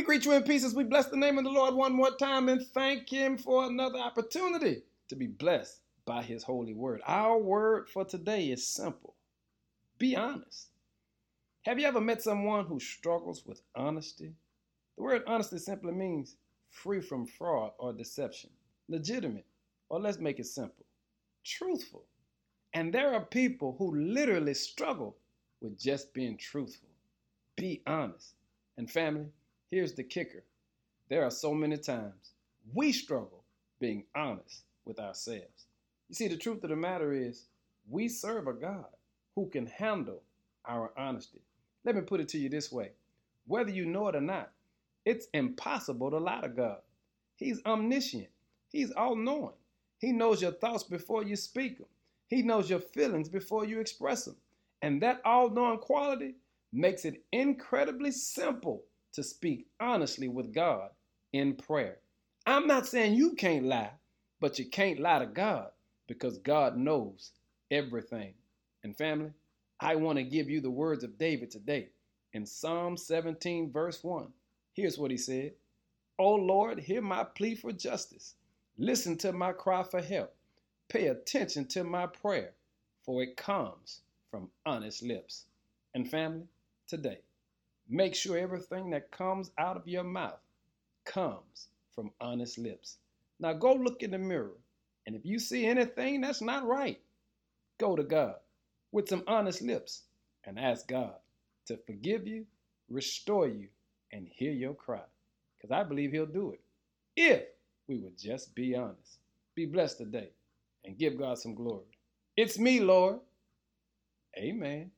We greet you in peace as we bless the name of the Lord one more time and thank Him for another opportunity to be blessed by His holy word. Our word for today is simple be honest. Have you ever met someone who struggles with honesty? The word honesty simply means free from fraud or deception, legitimate, or let's make it simple, truthful. And there are people who literally struggle with just being truthful. Be honest. And family, here's the kicker there are so many times we struggle being honest with ourselves. You see, the truth of the matter is, we serve a God who can handle our honesty. Let me put it to you this way whether you know it or not, it's impossible to lie to God. He's omniscient, He's all knowing. He knows your thoughts before you speak them, He knows your feelings before you express them. And that all knowing quality makes it incredibly simple to speak honestly with God in prayer. I'm not saying you can't lie, but you can't lie to God because God knows everything. And family, I want to give you the words of David today. In Psalm 17, verse 1, here's what he said O Lord, hear my plea for justice. Listen to my cry for help. Pay attention to my prayer, for it comes from honest lips. And family, today, make sure everything that comes out of your mouth comes from honest lips. Now go look in the mirror, and if you see anything that's not right, go to God with some honest lips and ask God to forgive you, restore you, and hear your cry. Because I believe He'll do it if we would just be honest. Be blessed today and give God some glory. It's me, Lord. Amen.